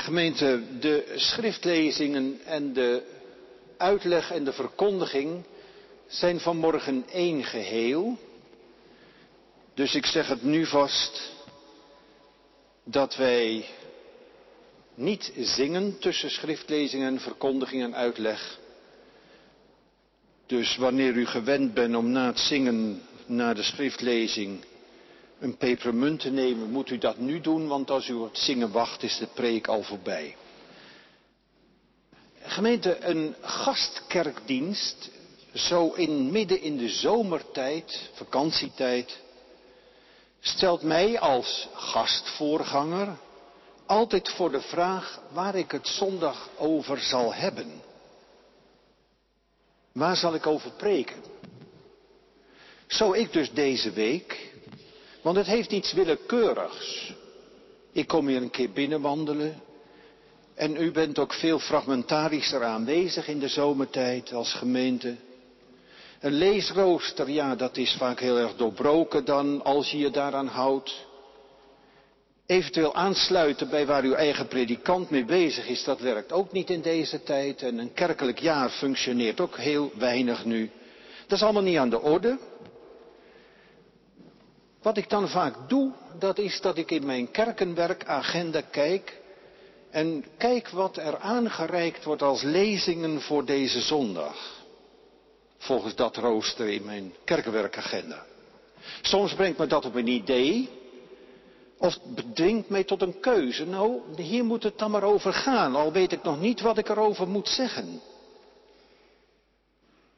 Gemeente, de schriftlezingen en de uitleg en de verkondiging zijn vanmorgen één geheel. Dus ik zeg het nu vast dat wij niet zingen tussen schriftlezing en verkondiging en uitleg. Dus wanneer u gewend bent om na het zingen, na de schriftlezing, een pepermunt te nemen, moet u dat nu doen, want als u het zingen wacht, is de preek al voorbij. Gemeente, een gastkerkdienst, zo in midden in de zomertijd, vakantietijd, stelt mij als gastvoorganger altijd voor de vraag waar ik het zondag over zal hebben. Waar zal ik over preken? Zo ik dus deze week, want het heeft iets willekeurigs. Ik kom hier een keer binnenwandelen en u bent ook veel fragmentarischer aanwezig in de zomertijd als gemeente. Een leesrooster, ja, dat is vaak heel erg doorbroken dan als je je daaraan houdt. Eventueel aansluiten bij waar uw eigen predikant mee bezig is, dat werkt ook niet in deze tijd. En een kerkelijk jaar functioneert ook heel weinig nu. Dat is allemaal niet aan de orde. Wat ik dan vaak doe, dat is dat ik in mijn kerkenwerkagenda kijk en kijk wat er aangereikt wordt als lezingen voor deze zondag. Volgens dat rooster in mijn kerkenwerkagenda. Soms brengt me dat op een idee. Of bedwingt mij tot een keuze. Nou, hier moet het dan maar over gaan. Al weet ik nog niet wat ik erover moet zeggen.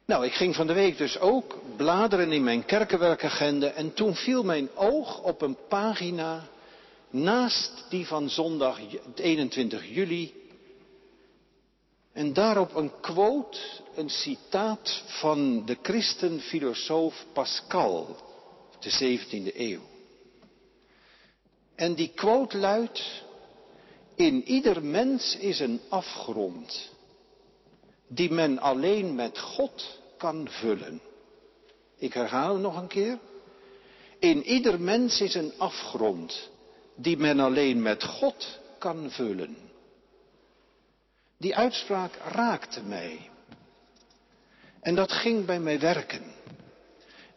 Nou, ik ging van de week dus ook bladeren in mijn kerkenwerkagenda. En toen viel mijn oog op een pagina naast die van zondag 21 juli. En daarop een quote, een citaat van de christenfilosoof Pascal, de 17e eeuw. En die quote luidt, in ieder mens is een afgrond die men alleen met God kan vullen. Ik herhaal nog een keer. In ieder mens is een afgrond die men alleen met God kan vullen. Die uitspraak raakte mij. En dat ging bij mij werken.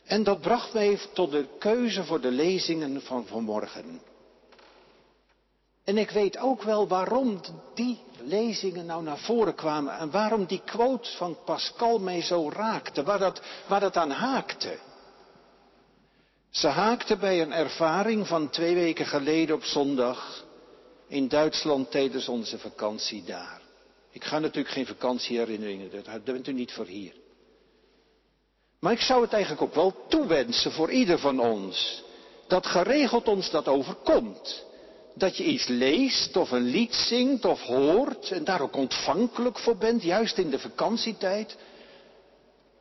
En dat bracht mij tot de keuze voor de lezingen van vanmorgen. En ik weet ook wel waarom die lezingen nou naar voren kwamen en waarom die quote van Pascal mij zo raakte, waar dat, dat aan haakte. Ze haakte bij een ervaring van twee weken geleden op zondag in Duitsland tijdens onze vakantie daar. Ik ga natuurlijk geen vakantieherinneringen, daar bent u niet voor hier. Maar ik zou het eigenlijk ook wel toewensen voor ieder van ons, dat geregeld ons dat overkomt. Dat je iets leest of een lied zingt of hoort en daar ook ontvankelijk voor bent, juist in de vakantietijd,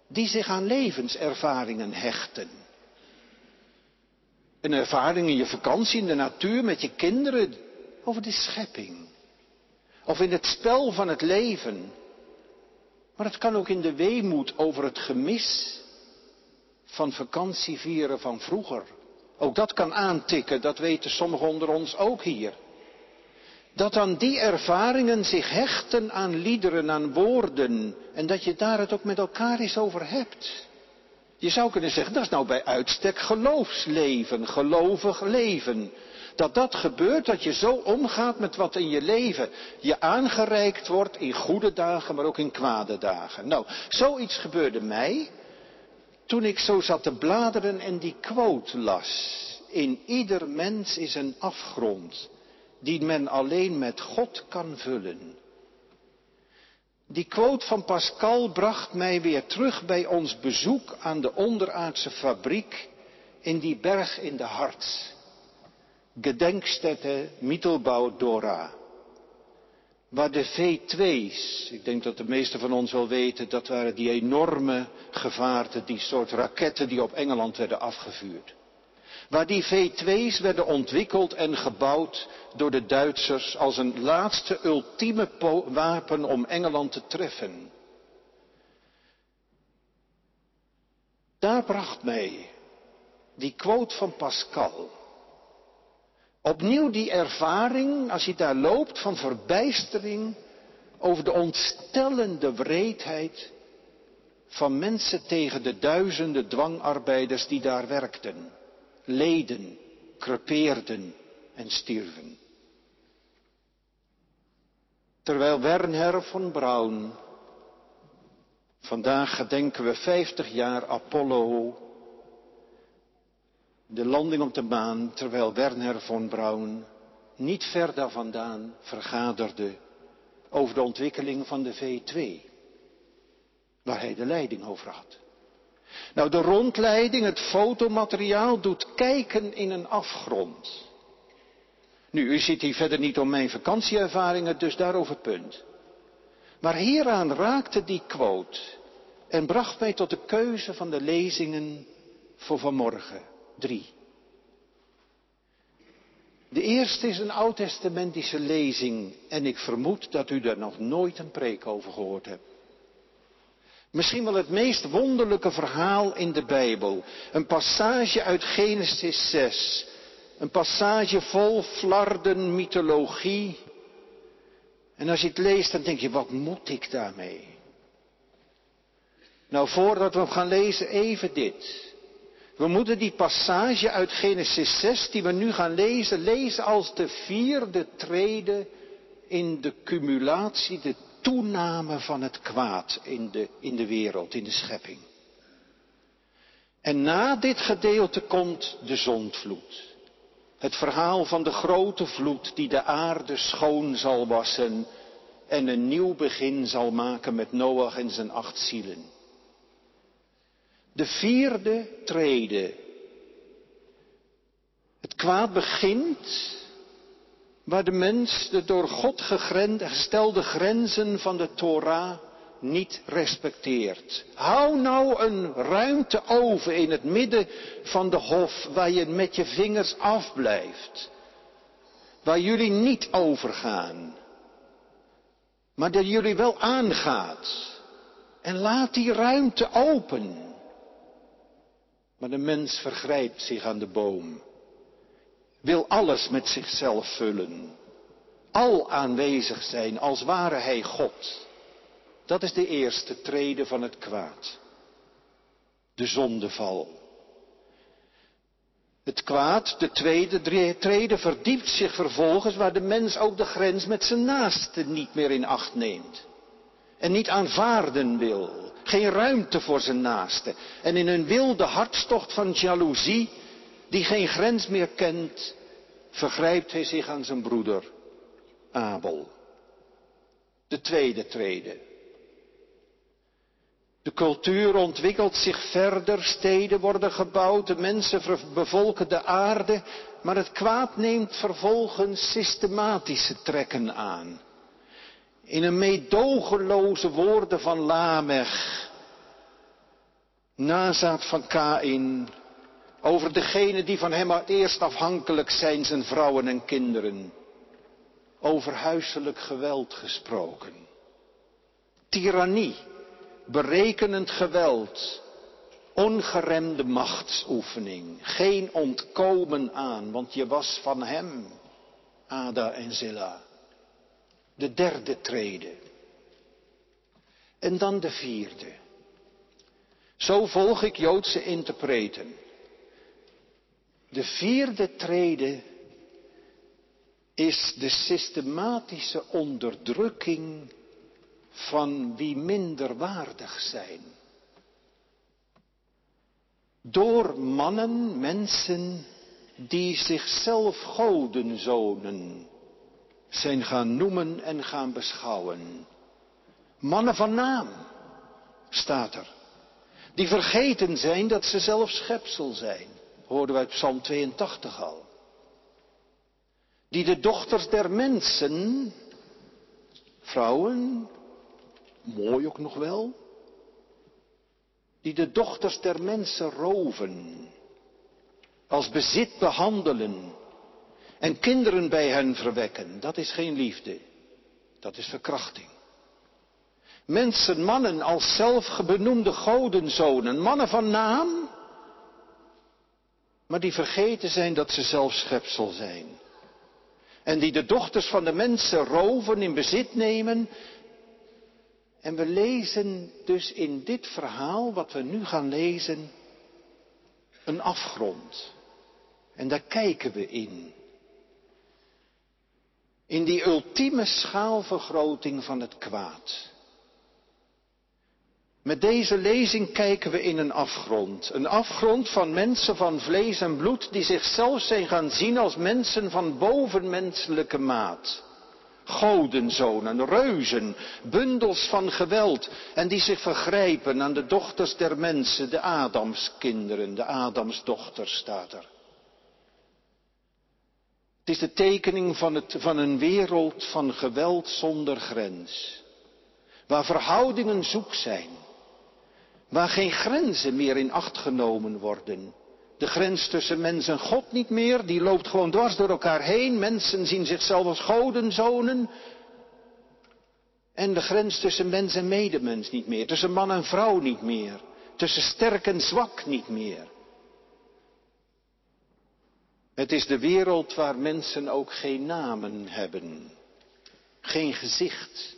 die zich aan levenservaringen hechten. Een ervaring in je vakantie, in de natuur, met je kinderen, over de schepping. Of in het spel van het leven. Maar het kan ook in de weemoed over het gemis van vakantievieren van vroeger. Ook dat kan aantikken, dat weten sommigen onder ons ook hier. Dat dan die ervaringen zich hechten aan liederen, aan woorden. En dat je daar het ook met elkaar eens over hebt. Je zou kunnen zeggen, dat is nou bij uitstek geloofsleven, gelovig leven. Dat dat gebeurt, dat je zo omgaat met wat in je leven je aangereikt wordt in goede dagen, maar ook in kwade dagen. Nou, zoiets gebeurde mij toen ik zo zat te bladeren en die quote las. In ieder mens is een afgrond die men alleen met God kan vullen. Die quote van Pascal bracht mij weer terug bij ons bezoek aan de onderaardse fabriek in die berg in de Harts. Gedenkstätte Mittelbau Dora. Waar de V2's, ik denk dat de meesten van ons wel weten, dat waren die enorme gevaarten, die soort raketten die op Engeland werden afgevuurd. Waar die V2's werden ontwikkeld en gebouwd door de Duitsers als een laatste ultieme wapen om Engeland te treffen. Daar bracht mij die quote van Pascal Opnieuw die ervaring, als je daar loopt, van verbijstering over de ontstellende wreedheid van mensen tegen de duizenden dwangarbeiders die daar werkten, leden, crepeerden en stierven. Terwijl Wernher von Braun, vandaag gedenken we 50 jaar Apollo, de landing op de maan, terwijl Werner von Braun niet ver daar vandaan vergaderde over de ontwikkeling van de V2, waar hij de leiding over had. Nou, de rondleiding, het fotomateriaal doet kijken in een afgrond. Nu, u zit hier verder niet om mijn vakantieervaringen, dus daarover punt. Maar hieraan raakte die quote en bracht mij tot de keuze van de lezingen voor vanmorgen. Drie. De eerste is een oud-testamentische lezing en ik vermoed dat u daar nog nooit een preek over gehoord hebt. Misschien wel het meest wonderlijke verhaal in de Bijbel. Een passage uit Genesis 6. Een passage vol flarden, mythologie. En als je het leest, dan denk je, wat moet ik daarmee? Nou, voordat we hem gaan lezen, even dit. We moeten die passage uit Genesis 6, die we nu gaan lezen, lezen als de vierde trede in de cumulatie, de toename van het kwaad in de, in de wereld, in de schepping. En na dit gedeelte komt de zondvloed. Het verhaal van de grote vloed die de aarde schoon zal wassen en een nieuw begin zal maken met Noach en zijn acht zielen. De vierde trede. Het kwaad begint waar de mens de door God gestelde grenzen van de Torah niet respecteert. Hou nou een ruimte over in het midden van de hof waar je met je vingers afblijft. Waar jullie niet overgaan. Maar dat jullie wel aangaat. En laat die ruimte open. Maar de mens vergrijpt zich aan de boom. Wil alles met zichzelf vullen. Al aanwezig zijn als ware hij God. Dat is de eerste trede van het kwaad. De zondeval. Het kwaad, de tweede trede, verdiept zich vervolgens waar de mens ook de grens met zijn naaste niet meer in acht neemt. En niet aanvaarden wil. Geen ruimte voor zijn naaste. En in een wilde hartstocht van jaloezie, die geen grens meer kent, vergrijpt hij zich aan zijn broeder Abel. De tweede trede. De cultuur ontwikkelt zich verder, steden worden gebouwd, de mensen bevolken de aarde, maar het kwaad neemt vervolgens systematische trekken aan. In een meedogenloze woorden van Lamech, nazaat van Kain, over degenen die van hem het eerst afhankelijk zijn, zijn vrouwen en kinderen. Over huiselijk geweld gesproken. Tyrannie, berekenend geweld, ongeremde machtsoefening, geen ontkomen aan, want je was van hem, Ada en Zilla. De derde trede. En dan de vierde. Zo volg ik Joodse interpreten. De vierde trede is de systematische onderdrukking van wie minder waardig zijn. Door mannen, mensen die zichzelf godenzonen zijn gaan noemen en gaan beschouwen. Mannen van naam, staat er. Die vergeten zijn dat ze zelf schepsel zijn. Hoorden we uit Psalm 82 al. Die de dochters der mensen, vrouwen, mooi ook nog wel, die de dochters der mensen roven, als bezit behandelen en kinderen bij hen verwekken. Dat is geen liefde, dat is verkrachting. Mensen, mannen als zelfbenoemde godenzonen, mannen van naam, maar die vergeten zijn dat ze zelf schepsel zijn. En die de dochters van de mensen roven, in bezit nemen. En we lezen dus in dit verhaal, wat we nu gaan lezen, een afgrond. En daar kijken we in. In die ultieme schaalvergroting van het kwaad. Met deze lezing kijken we in een afgrond. Een afgrond van mensen van vlees en bloed die zichzelf zijn gaan zien als mensen van bovenmenselijke maat. Godenzonen, reuzen, bundels van geweld en die zich vergrijpen aan de dochters der mensen, de Adamskinderen, de Adamsdochters staat er. Het is de tekening van, het, van een wereld van geweld zonder grens, waar verhoudingen zoek zijn Waar geen grenzen meer in acht genomen worden. De grens tussen mens en God niet meer, die loopt gewoon dwars door elkaar heen. Mensen zien zichzelf als godenzonen. En de grens tussen mens en medemens niet meer. Tussen man en vrouw niet meer. Tussen sterk en zwak niet meer. Het is de wereld waar mensen ook geen namen hebben. Geen gezicht.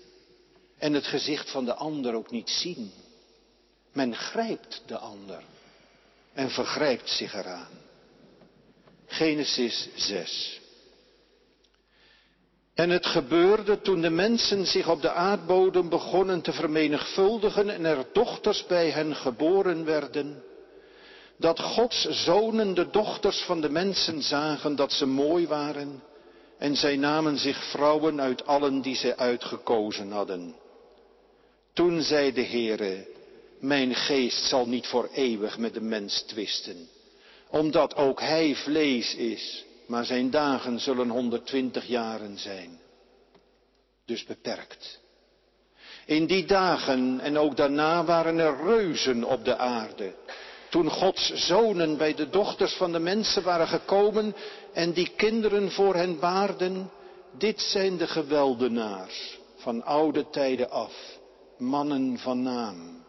En het gezicht van de ander ook niet zien. Men grijpt de ander en vergrijpt zich eraan. Genesis 6. En het gebeurde toen de mensen zich op de aardbodem begonnen te vermenigvuldigen en er dochters bij hen geboren werden, dat Gods zonen de dochters van de mensen zagen dat ze mooi waren, en zij namen zich vrouwen uit allen die zij uitgekozen hadden. Toen zei de Heere, mijn geest zal niet voor eeuwig met de mens twisten, omdat ook hij vlees is, maar zijn dagen zullen 120 jaren zijn. Dus beperkt. In die dagen en ook daarna waren er reuzen op de aarde. Toen Gods zonen bij de dochters van de mensen waren gekomen en die kinderen voor hen baarden, dit zijn de geweldenaars van oude tijden af, mannen van naam.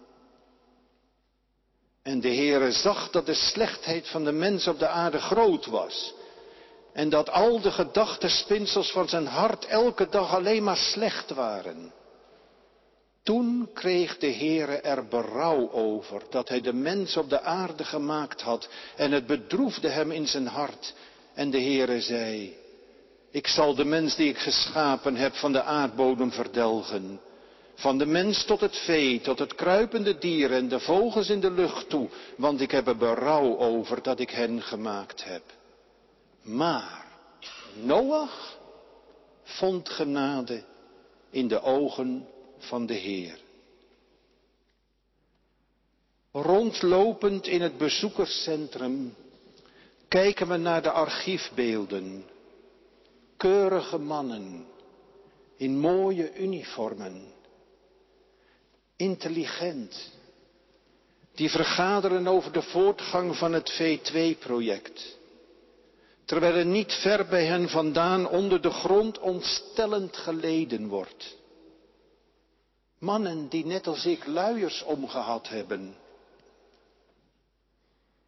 En de Heere zag dat de slechtheid van de mens op de aarde groot was. En dat al de gedachtenspinsels van zijn hart elke dag alleen maar slecht waren. Toen kreeg de Heere er berouw over dat hij de mens op de aarde gemaakt had en het bedroefde hem in zijn hart. En de Heere zei, ik zal de mens die ik geschapen heb van de aardbodem verdelgen van de mens tot het vee, tot het kruipende dier en de vogels in de lucht toe, want ik heb er berouw over dat ik hen gemaakt heb. Maar Noach vond genade in de ogen van de Heer. Rondlopend in het bezoekerscentrum kijken we naar de archiefbeelden. Keurige mannen in mooie uniformen intelligent. Die vergaderen over de voortgang van het V2-project. Terwijl er niet ver bij hen vandaan onder de grond ontstellend geleden wordt. Mannen die net als ik luiers omgehad hebben.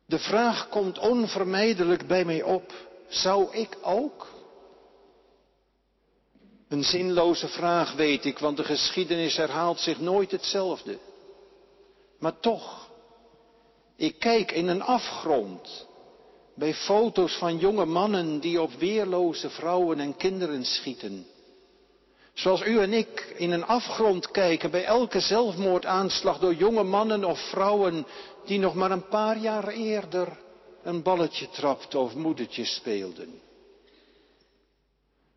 De vraag komt onvermijdelijk bij mij op. Zou ik ook? Een zinloze vraag weet ik, want de geschiedenis herhaalt zich nooit hetzelfde. Maar toch, ik kijk in een afgrond bij foto's van jonge mannen die op weerloze vrouwen en kinderen schieten. Zoals u en ik in een afgrond kijken bij elke zelfmoordaanslag door jonge mannen of vrouwen die nog maar een paar jaar eerder een balletje trapten of moedertje speelden.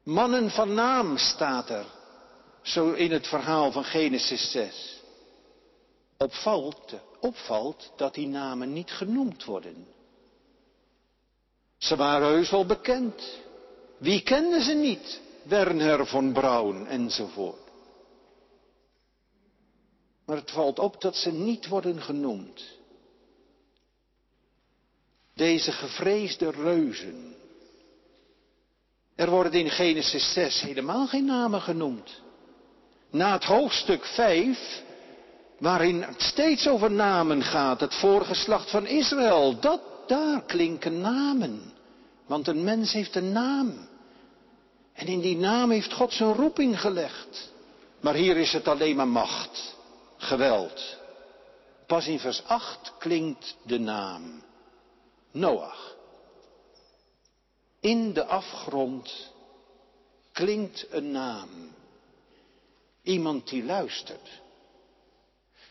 Mannen van naam staat er, zo in het verhaal van Genesis 6. Opvalt, opvalt dat die namen niet genoemd worden. Ze waren heus wel bekend. Wie kende ze niet? Werner von Braun enzovoort. Maar het valt op dat ze niet worden genoemd. Deze gevreesde reuzen, er worden in Genesis 6 helemaal geen namen genoemd. Na het hoofdstuk 5, waarin het steeds over namen gaat, het voorgeslacht van Israël, dat, daar klinken namen. Want een mens heeft een naam. En in die naam heeft God zijn roeping gelegd. Maar hier is het alleen maar macht, geweld. Pas in vers 8 klinkt de naam. Noach. In de afgrond klinkt een naam. Iemand die luistert.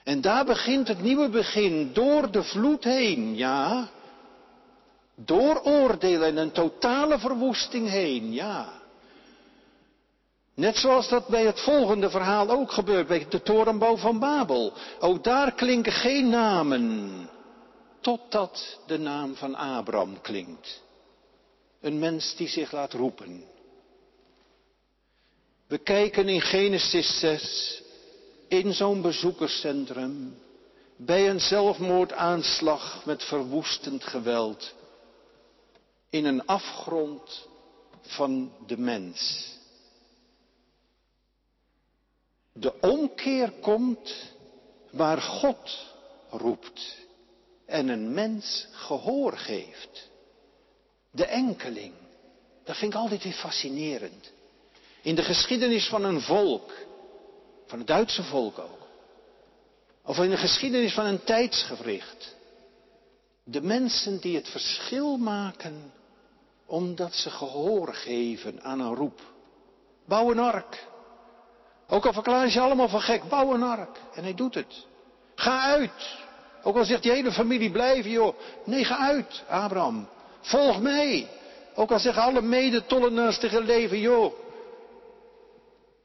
En daar begint het nieuwe begin, door de vloed heen, ja. Door oordeel en een totale verwoesting heen, ja. Net zoals dat bij het volgende verhaal ook gebeurt, bij de torenbouw van Babel. Ook daar klinken geen namen, totdat de naam van Abraham klinkt. Een mens die zich laat roepen. We kijken in Genesis 6 in zo'n bezoekerscentrum bij een zelfmoordaanslag met verwoestend geweld in een afgrond van de mens. De omkeer komt waar God roept en een mens gehoor geeft. De enkeling. Dat vind ik altijd weer fascinerend. In de geschiedenis van een volk, van het Duitse volk ook, of in de geschiedenis van een tijdsgewricht. De mensen die het verschil maken omdat ze gehoor geven aan een roep. Bouw een ark. Ook al verklaar je allemaal van gek, bouw een ark. En hij doet het. Ga uit. Ook al zegt die hele familie blijven joh. Nee, ga uit, Abraham. Volg mij. Ook al zeggen alle medetollenaars tegen leven, joh.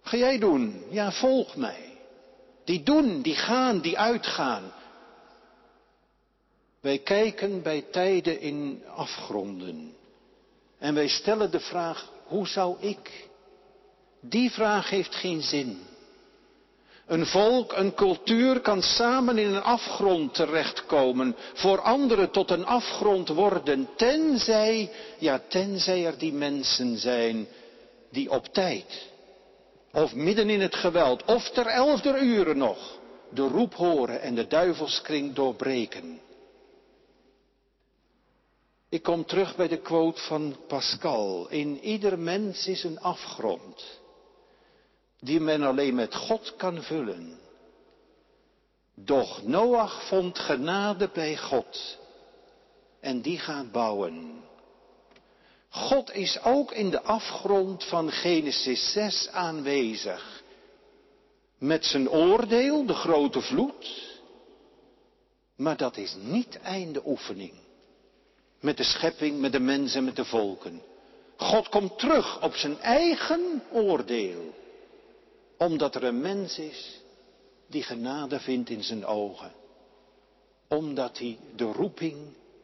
Ga jij doen? Ja, volg mij. Die doen, die gaan, die uitgaan. Wij kijken bij tijden in afgronden. En wij stellen de vraag, hoe zou ik? Die vraag heeft geen zin. Een volk, een cultuur kan samen in een afgrond terechtkomen, voor anderen tot een afgrond worden, tenzij, ja, tenzij er die mensen zijn die op tijd, of midden in het geweld, of ter elfder uren nog, de roep horen en de duivelskring doorbreken. Ik kom terug bij de quote van Pascal. In ieder mens is een afgrond die men alleen met God kan vullen. Doch Noach vond genade bij God en die gaat bouwen. God is ook in de afgrond van Genesis 6 aanwezig. Met zijn oordeel, de grote vloed. Maar dat is niet einde oefening. Met de schepping, met de mensen, met de volken. God komt terug op zijn eigen oordeel omdat er een mens is die genade vindt in zijn ogen. Omdat hij de roeping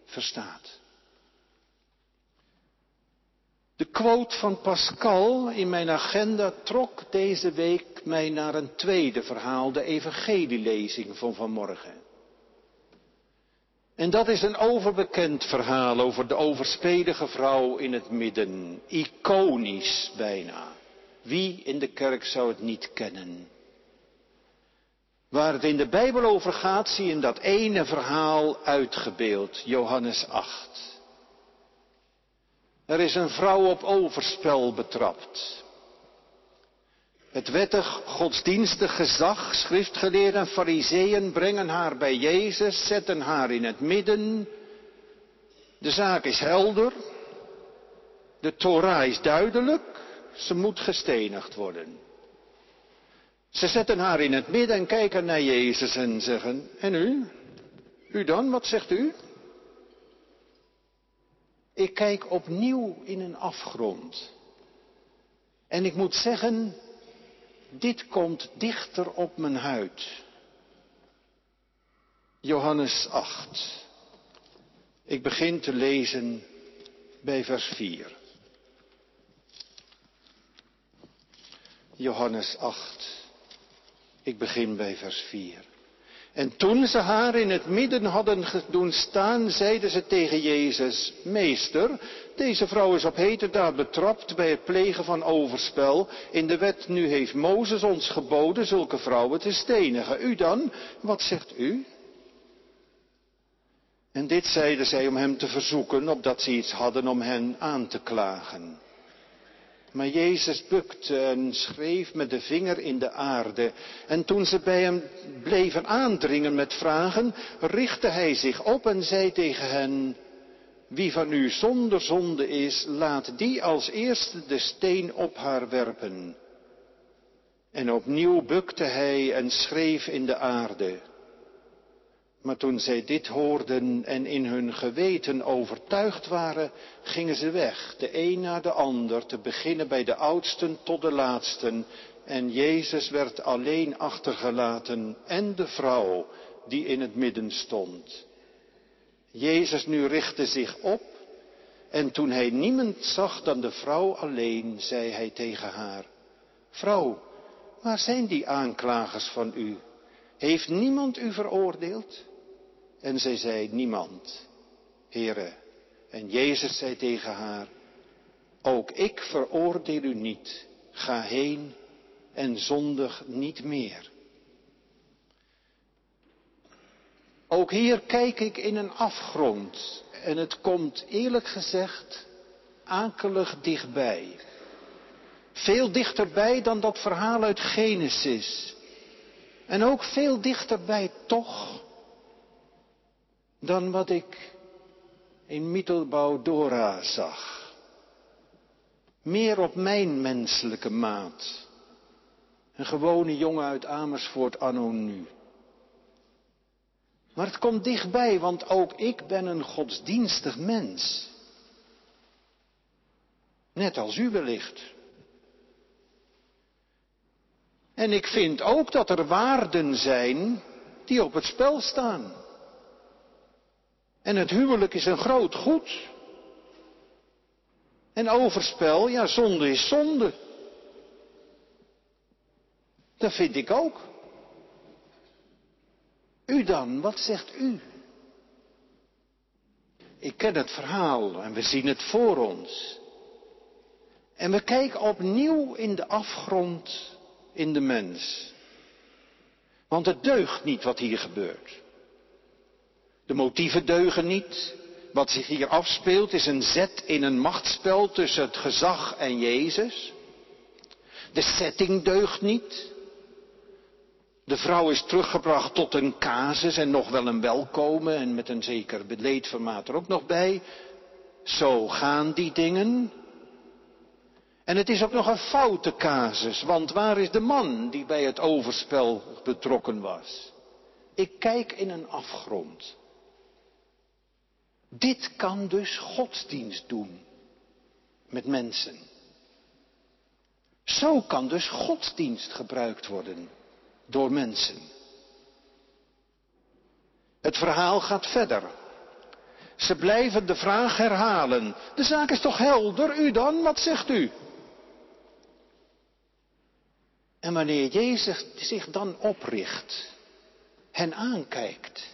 verstaat. De quote van Pascal in mijn agenda trok deze week mij naar een tweede verhaal, de evangelielezing van vanmorgen. En dat is een overbekend verhaal over de overspelige vrouw in het midden, iconisch bijna. Wie in de kerk zou het niet kennen? Waar het in de Bijbel over gaat, zie je in dat ene verhaal uitgebeeld, Johannes 8. Er is een vrouw op overspel betrapt. Het wettig godsdienstig gezag, schriftgeleerden en fariseeën brengen haar bij Jezus, zetten haar in het midden. De zaak is helder. De Torah is duidelijk. Ze moet gestenigd worden. Ze zetten haar in het midden en kijken naar Jezus en zeggen, en u? U dan, wat zegt u? Ik kijk opnieuw in een afgrond. En ik moet zeggen, dit komt dichter op mijn huid. Johannes 8. Ik begin te lezen bij vers 4. Johannes 8. Ik begin bij vers 4. En toen ze haar in het midden hadden doen staan, zeiden ze tegen Jezus, Meester, deze vrouw is op heterdaad betrapt bij het plegen van overspel. In de wet nu heeft Mozes ons geboden zulke vrouwen te stenigen. U dan, wat zegt u? En dit zeiden zij om hem te verzoeken, opdat ze iets hadden om hen aan te klagen. Maar Jezus bukte en schreef met de vinger in de aarde. En toen ze bij hem bleven aandringen met vragen, richtte hij zich op en zei tegen hen, wie van u zonder zonde is, laat die als eerste de steen op haar werpen. En opnieuw bukte hij en schreef in de aarde. Maar toen zij dit hoorden en in hun geweten overtuigd waren, gingen ze weg, de een na de ander, te beginnen bij de oudsten tot de laatsten. En Jezus werd alleen achtergelaten en de vrouw die in het midden stond. Jezus nu richtte zich op en toen hij niemand zag dan de vrouw alleen, zei hij tegen haar, Vrouw, waar zijn die aanklagers van u? Heeft niemand u veroordeeld? En zij zei, niemand, Heere. En Jezus zei tegen haar, ook ik veroordeel u niet, ga heen en zondig niet meer. Ook hier kijk ik in een afgrond en het komt eerlijk gezegd akelig dichtbij. Veel dichterbij dan dat verhaal uit Genesis. En ook veel dichterbij toch dan wat ik in Mittelbau Dora zag. Meer op mijn menselijke maat. Een gewone jongen uit Amersfoort anno nu. Maar het komt dichtbij, want ook ik ben een godsdienstig mens. Net als u wellicht. En ik vind ook dat er waarden zijn die op het spel staan. En het huwelijk is een groot goed. En overspel, ja, zonde is zonde. Dat vind ik ook. U dan, wat zegt u? Ik ken het verhaal en we zien het voor ons. En we kijken opnieuw in de afgrond in de mens. Want het deugt niet wat hier gebeurt. De motieven deugen niet. Wat zich hier afspeelt is een zet in een machtsspel tussen het gezag en Jezus. De setting deugt niet. De vrouw is teruggebracht tot een casus en nog wel een welkome en met een zeker beleedvermaat er ook nog bij. Zo gaan die dingen. En het is ook nog een foute casus, want waar is de man die bij het overspel betrokken was? Ik kijk in een afgrond. Dit kan dus godsdienst doen met mensen. Zo kan dus godsdienst gebruikt worden door mensen. Het verhaal gaat verder. Ze blijven de vraag herhalen. De zaak is toch helder? U dan? Wat zegt u? En wanneer Jezus zich dan opricht, hen aankijkt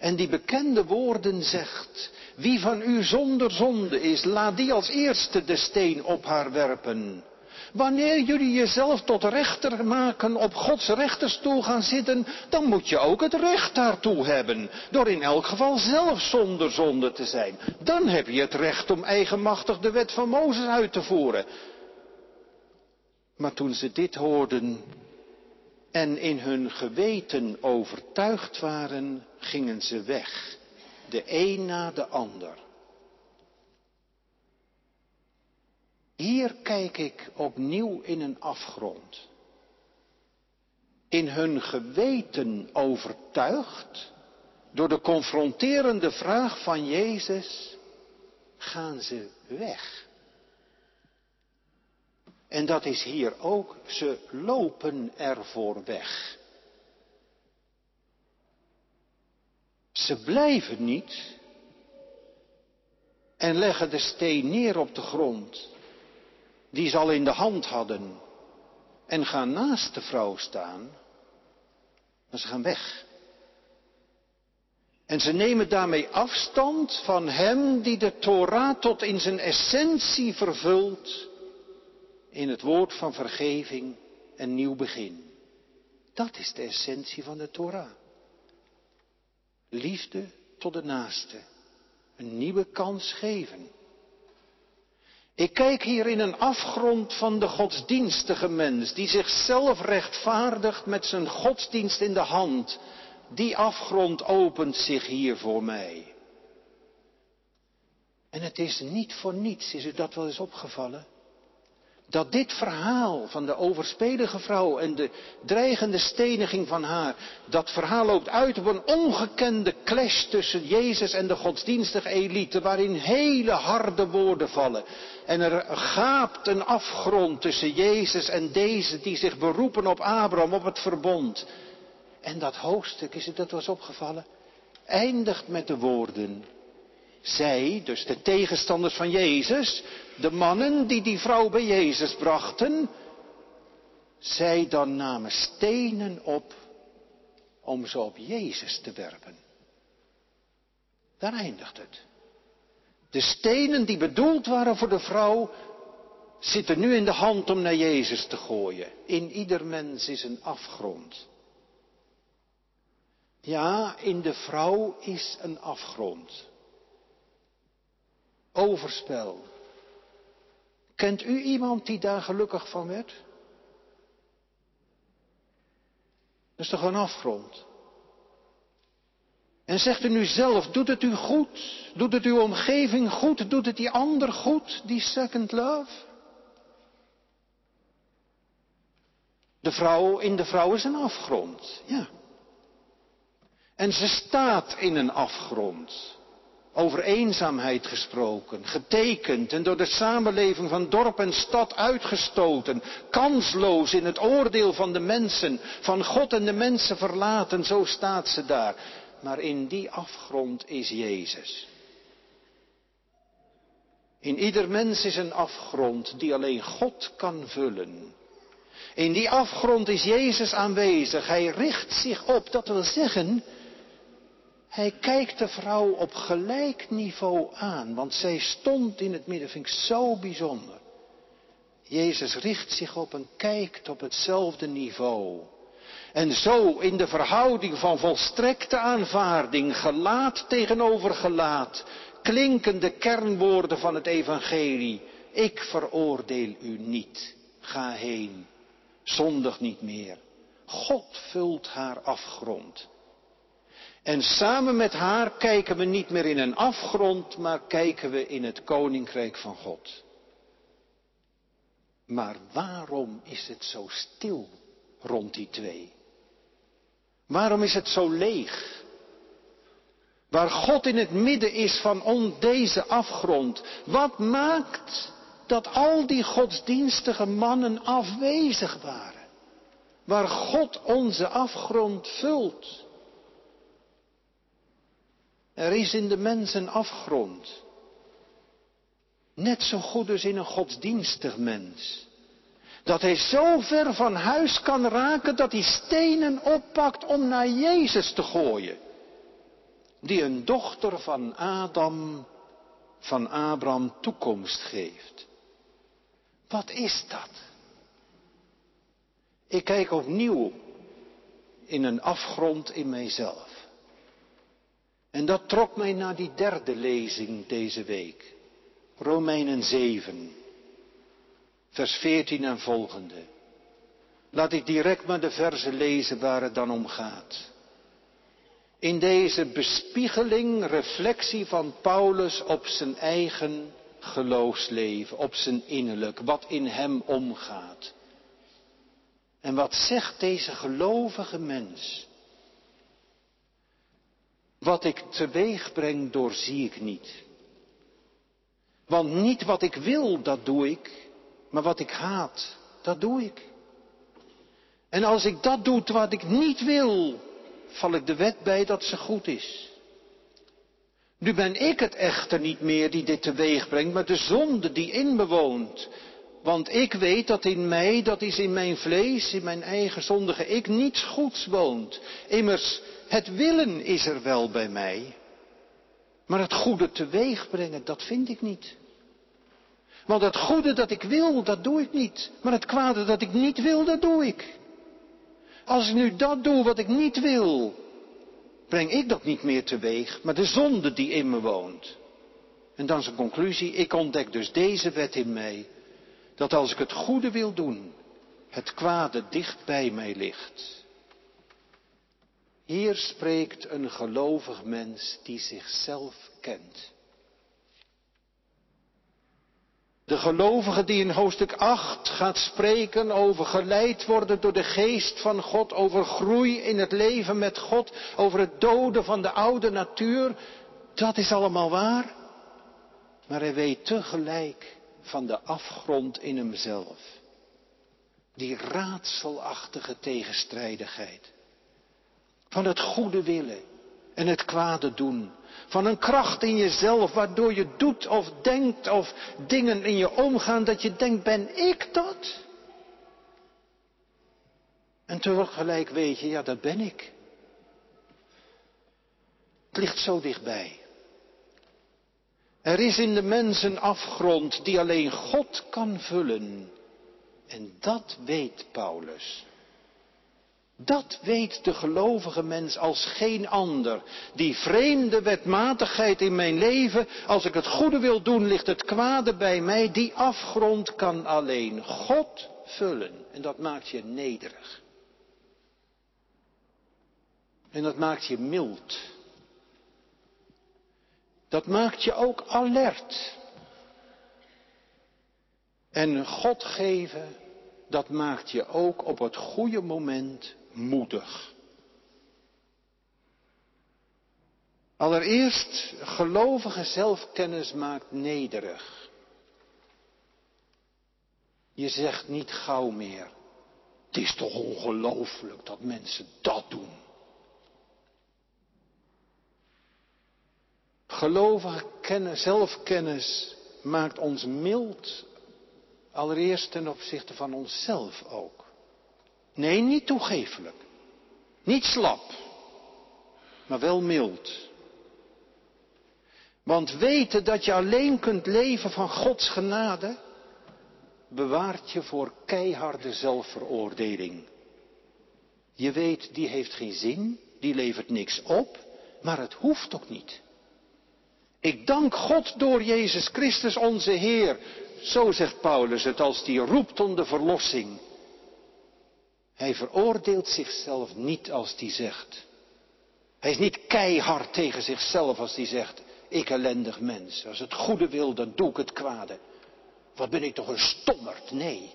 en die bekende woorden zegt, wie van u zonder zonde is, laat die als eerste de steen op haar werpen. Wanneer jullie jezelf tot rechter maken, op Gods rechterstoel gaan zitten, dan moet je ook het recht daartoe hebben. Door in elk geval zelf zonder zonde te zijn. Dan heb je het recht om eigenmachtig de wet van Mozes uit te voeren. Maar toen ze dit hoorden en in hun geweten overtuigd waren, gingen ze weg, de een na de ander. Hier kijk ik opnieuw in een afgrond. In hun geweten overtuigd, door de confronterende vraag van Jezus, gaan ze weg. En dat is hier ook, ze lopen ervoor weg. Ze blijven niet en leggen de steen neer op de grond die ze al in de hand hadden en gaan naast de vrouw staan, maar ze gaan weg. En ze nemen daarmee afstand van hem die de Torah tot in zijn essentie vervult in het woord van vergeving en nieuw begin. Dat is de essentie van de Torah. Liefde tot de naaste. Een nieuwe kans geven. Ik kijk hier in een afgrond van de godsdienstige mens, die zichzelf rechtvaardigt met zijn godsdienst in de hand. Die afgrond opent zich hier voor mij. En het is niet voor niets, is u dat wel eens opgevallen? Dat dit verhaal van de overspelige vrouw en de dreigende steniging van haar, dat verhaal loopt uit op een ongekende clash tussen Jezus en de godsdienstige elite, waarin hele harde woorden vallen. En er gaapt een afgrond tussen Jezus en deze die zich beroepen op Abraham, op het verbond. En dat hoofdstuk, is het dat was opgevallen, eindigt met de woorden, zij, dus de tegenstanders van Jezus, de mannen die die vrouw bij Jezus brachten, zij dan namen stenen op om ze op Jezus te werpen. Daar eindigt het. De stenen die bedoeld waren voor de vrouw, zitten nu in de hand om naar Jezus te gooien. In ieder mens is een afgrond. Ja, in de vrouw is een afgrond overspel. Kent u iemand die daar gelukkig van werd? Dat is toch een afgrond? En zegt u nu zelf, doet het u goed? Doet het uw omgeving goed? Doet het die ander goed, die second love? De vrouw, in de vrouw is een afgrond, ja. En ze staat in een afgrond over eenzaamheid gesproken, getekend en door de samenleving van dorp en stad uitgestoten, kansloos in het oordeel van de mensen, van God en de mensen verlaten, zo staat ze daar. Maar in die afgrond is Jezus. In ieder mens is een afgrond die alleen God kan vullen. In die afgrond is Jezus aanwezig. Hij richt zich op, dat wil zeggen, hij kijkt de vrouw op gelijk niveau aan, want zij stond in het midden, vind ik zo bijzonder. Jezus richt zich op en kijkt op hetzelfde niveau. En zo in de verhouding van volstrekte aanvaarding, gelaat tegenover gelaat, klinken de kernwoorden van het evangelie. Ik veroordeel u niet. Ga heen. Zondig niet meer. God vult haar afgrond. En samen met haar kijken we niet meer in een afgrond, maar kijken we in het koninkrijk van God. Maar waarom is het zo stil rond die twee? Waarom is het zo leeg? Waar God in het midden is van deze afgrond. Wat maakt dat al die godsdienstige mannen afwezig waren? Waar God onze afgrond vult. Er is in de mens een afgrond. Net zo goed dus in een godsdienstig mens. Dat hij zo ver van huis kan raken dat hij stenen oppakt om naar Jezus te gooien. Die een dochter van Adam, van Abraham toekomst geeft. Wat is dat? Ik kijk opnieuw in een afgrond in mijzelf. En dat trok mij naar die derde lezing deze week. Romeinen 7, vers 14 en volgende. Laat ik direct maar de verzen lezen waar het dan om gaat. In deze bespiegeling, reflectie van Paulus op zijn eigen geloofsleven, op zijn innerlijk, wat in hem omgaat. En wat zegt deze gelovige mens? Wat ik teweeg breng, doorzie ik niet. Want niet wat ik wil, dat doe ik, maar wat ik haat, dat doe ik. En als ik dat doe wat ik niet wil, val ik de wet bij dat ze goed is. Nu ben ik het echter niet meer die dit teweeg brengt, maar de zonde die in me woont. Want ik weet dat in mij, dat is in mijn vlees, in mijn eigen zondige ik, niets goeds woont. Immers, het willen is er wel bij mij. Maar het goede teweeg brengen, dat vind ik niet. Want het goede dat ik wil, dat doe ik niet. Maar het kwade dat ik niet wil, dat doe ik. Als ik nu dat doe wat ik niet wil, breng ik dat niet meer teweeg, maar de zonde die in me woont. En dan zijn conclusie, ik ontdek dus deze wet in mij, dat als ik het goede wil doen, het kwade dicht bij mij ligt. Hier spreekt een gelovig mens die zichzelf kent. De gelovige die in hoofdstuk 8 gaat spreken over geleid worden door de geest van God, over groei in het leven met God, over het doden van de oude natuur, dat is allemaal waar. Maar hij weet tegelijk van de afgrond in hemzelf. Die raadselachtige tegenstrijdigheid. Van het goede willen en het kwade doen. Van een kracht in jezelf waardoor je doet of denkt of dingen in je omgaan dat je denkt, ben ik dat? En tegelijk weet je, ja dat ben ik. Het ligt zo dichtbij. Er is in de mens een afgrond die alleen God kan vullen. En dat weet Paulus. Dat weet de gelovige mens als geen ander. Die vreemde wetmatigheid in mijn leven, als ik het goede wil doen, ligt het kwade bij mij. Die afgrond kan alleen God vullen. En dat maakt je nederig. En dat maakt je mild. Dat maakt je ook alert. En God geven, dat maakt je ook op het goede moment moedig. Allereerst, gelovige zelfkennis maakt nederig. Je zegt niet gauw meer, het is toch ongelooflijk dat mensen dat doen. Gelovige kennis, zelfkennis maakt ons mild, allereerst ten opzichte van onszelf ook. Nee, niet toegefelijk. Niet slap. Maar wel mild. Want weten dat je alleen kunt leven van Gods genade, bewaart je voor keiharde zelfveroordeling. Je weet, die heeft geen zin, die levert niks op, maar het hoeft ook niet. Ik dank God door Jezus Christus onze Heer. Zo zegt Paulus het als die roept om de verlossing. Hij veroordeelt zichzelf niet als hij zegt. Hij is niet keihard tegen zichzelf als hij zegt, ik ellendig mens. Als het goede wil, dan doe ik het kwade. Wat ben ik toch een stommerd? Nee,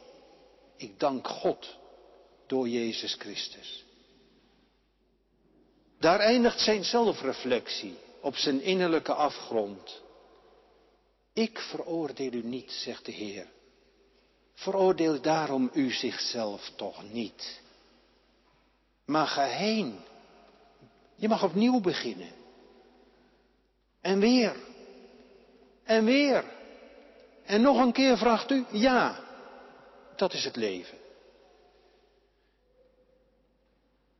ik dank God door Jezus Christus. Daar eindigt zijn zelfreflectie op zijn innerlijke afgrond. Ik veroordeel u niet, zegt de Heer. Veroordeel daarom u zichzelf toch niet. Maar ga heen. Je mag opnieuw beginnen. En weer. En weer. En nog een keer vraagt u, ja, dat is het leven.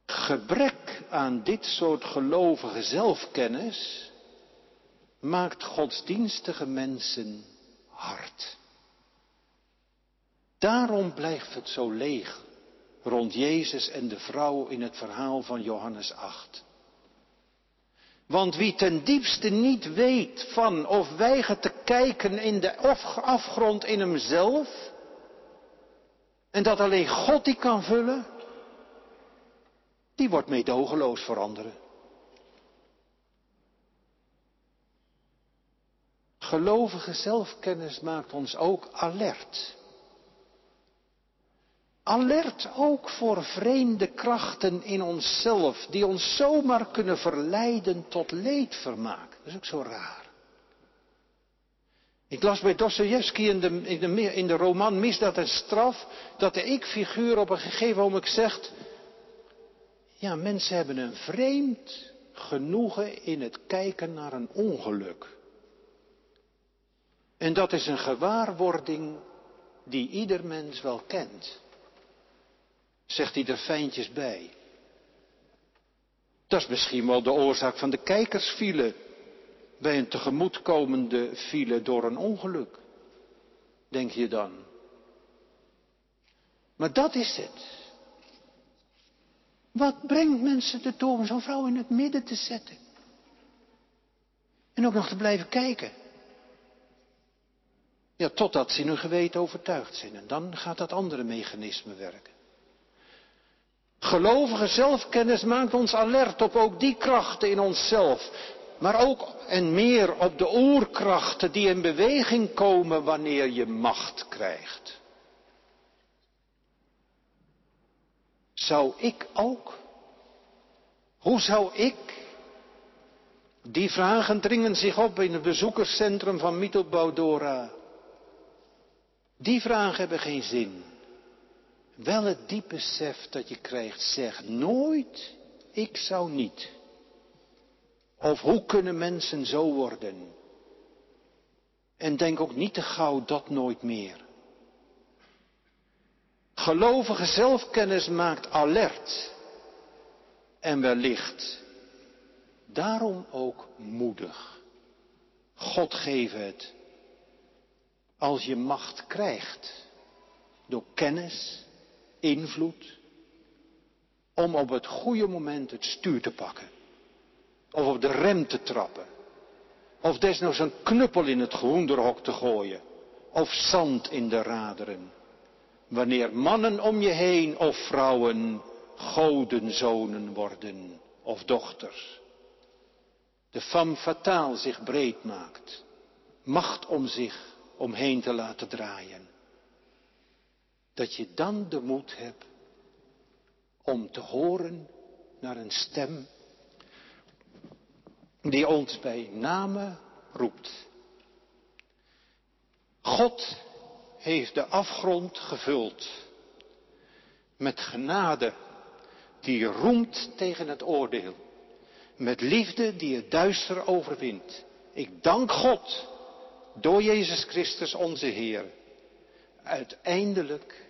Gebrek aan dit soort gelovige zelfkennis maakt godsdienstige mensen hard. Daarom blijft het zo leeg rond Jezus en de vrouw in het verhaal van Johannes 8. Want wie ten diepste niet weet van of weigert te kijken in de afgrond in hemzelf, en dat alleen God die kan vullen, die wordt meedogenloos voor Gelovige zelfkennis maakt ons ook alert. Alert ook voor vreemde krachten in onszelf, die ons zomaar kunnen verleiden tot leedvermaak. Dat is ook zo raar. Ik las bij Dostoevsky in de, in, de, in de roman Misdaad en Straf, dat de ik-figuur op een gegeven moment zegt, ja, mensen hebben een vreemd genoegen in het kijken naar een ongeluk. En dat is een gewaarwording die ieder mens wel kent. Zegt hij er fijntjes bij. Dat is misschien wel de oorzaak van de kijkersfile bij een tegemoetkomende file door een ongeluk. Denk je dan. Maar dat is het. Wat brengt mensen ertoe om zo'n vrouw in het midden te zetten? En ook nog te blijven kijken. Totdat ze in hun geweten overtuigd zijn. En dan gaat dat andere mechanisme werken. Gelovige zelfkennis maakt ons alert op ook die krachten in onszelf. Maar ook en meer op de oerkrachten die in beweging komen wanneer je macht krijgt. Zou ik ook? Hoe zou ik? Die vragen dringen zich op in het bezoekerscentrum van Mittelbau Die vragen hebben geen zin. Wel het diepe besef dat je krijgt, zeg nooit, ik zou niet. Of hoe kunnen mensen zo worden? En denk ook niet te gauw dat nooit meer. Gelovige zelfkennis maakt alert en wellicht daarom ook moedig. God geven het als je macht krijgt door kennis, invloed, om op het goede moment het stuur te pakken. Of op de rem te trappen. Of desnoods een knuppel in het groenderhok te gooien. Of zand in de raderen. Wanneer mannen om je heen of vrouwen godenzonen worden of dochters. De femme fatale zich breed maakt. Macht om zich omheen te laten draaien. Dat je dan de moed hebt om te horen naar een stem die ons bij name roept. God heeft de afgrond gevuld met genade die roemt tegen het oordeel, met liefde die het duister overwint. Ik dank God door Jezus Christus onze Heer. Uiteindelijk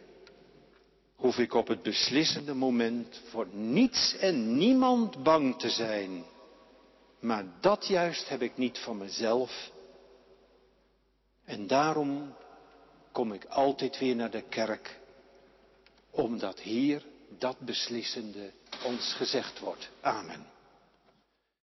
hoef ik op het beslissende moment voor niets en niemand bang te zijn. Maar dat juist heb ik niet van mezelf. En daarom kom ik altijd weer naar de kerk, omdat hier dat beslissende ons gezegd wordt. Amen.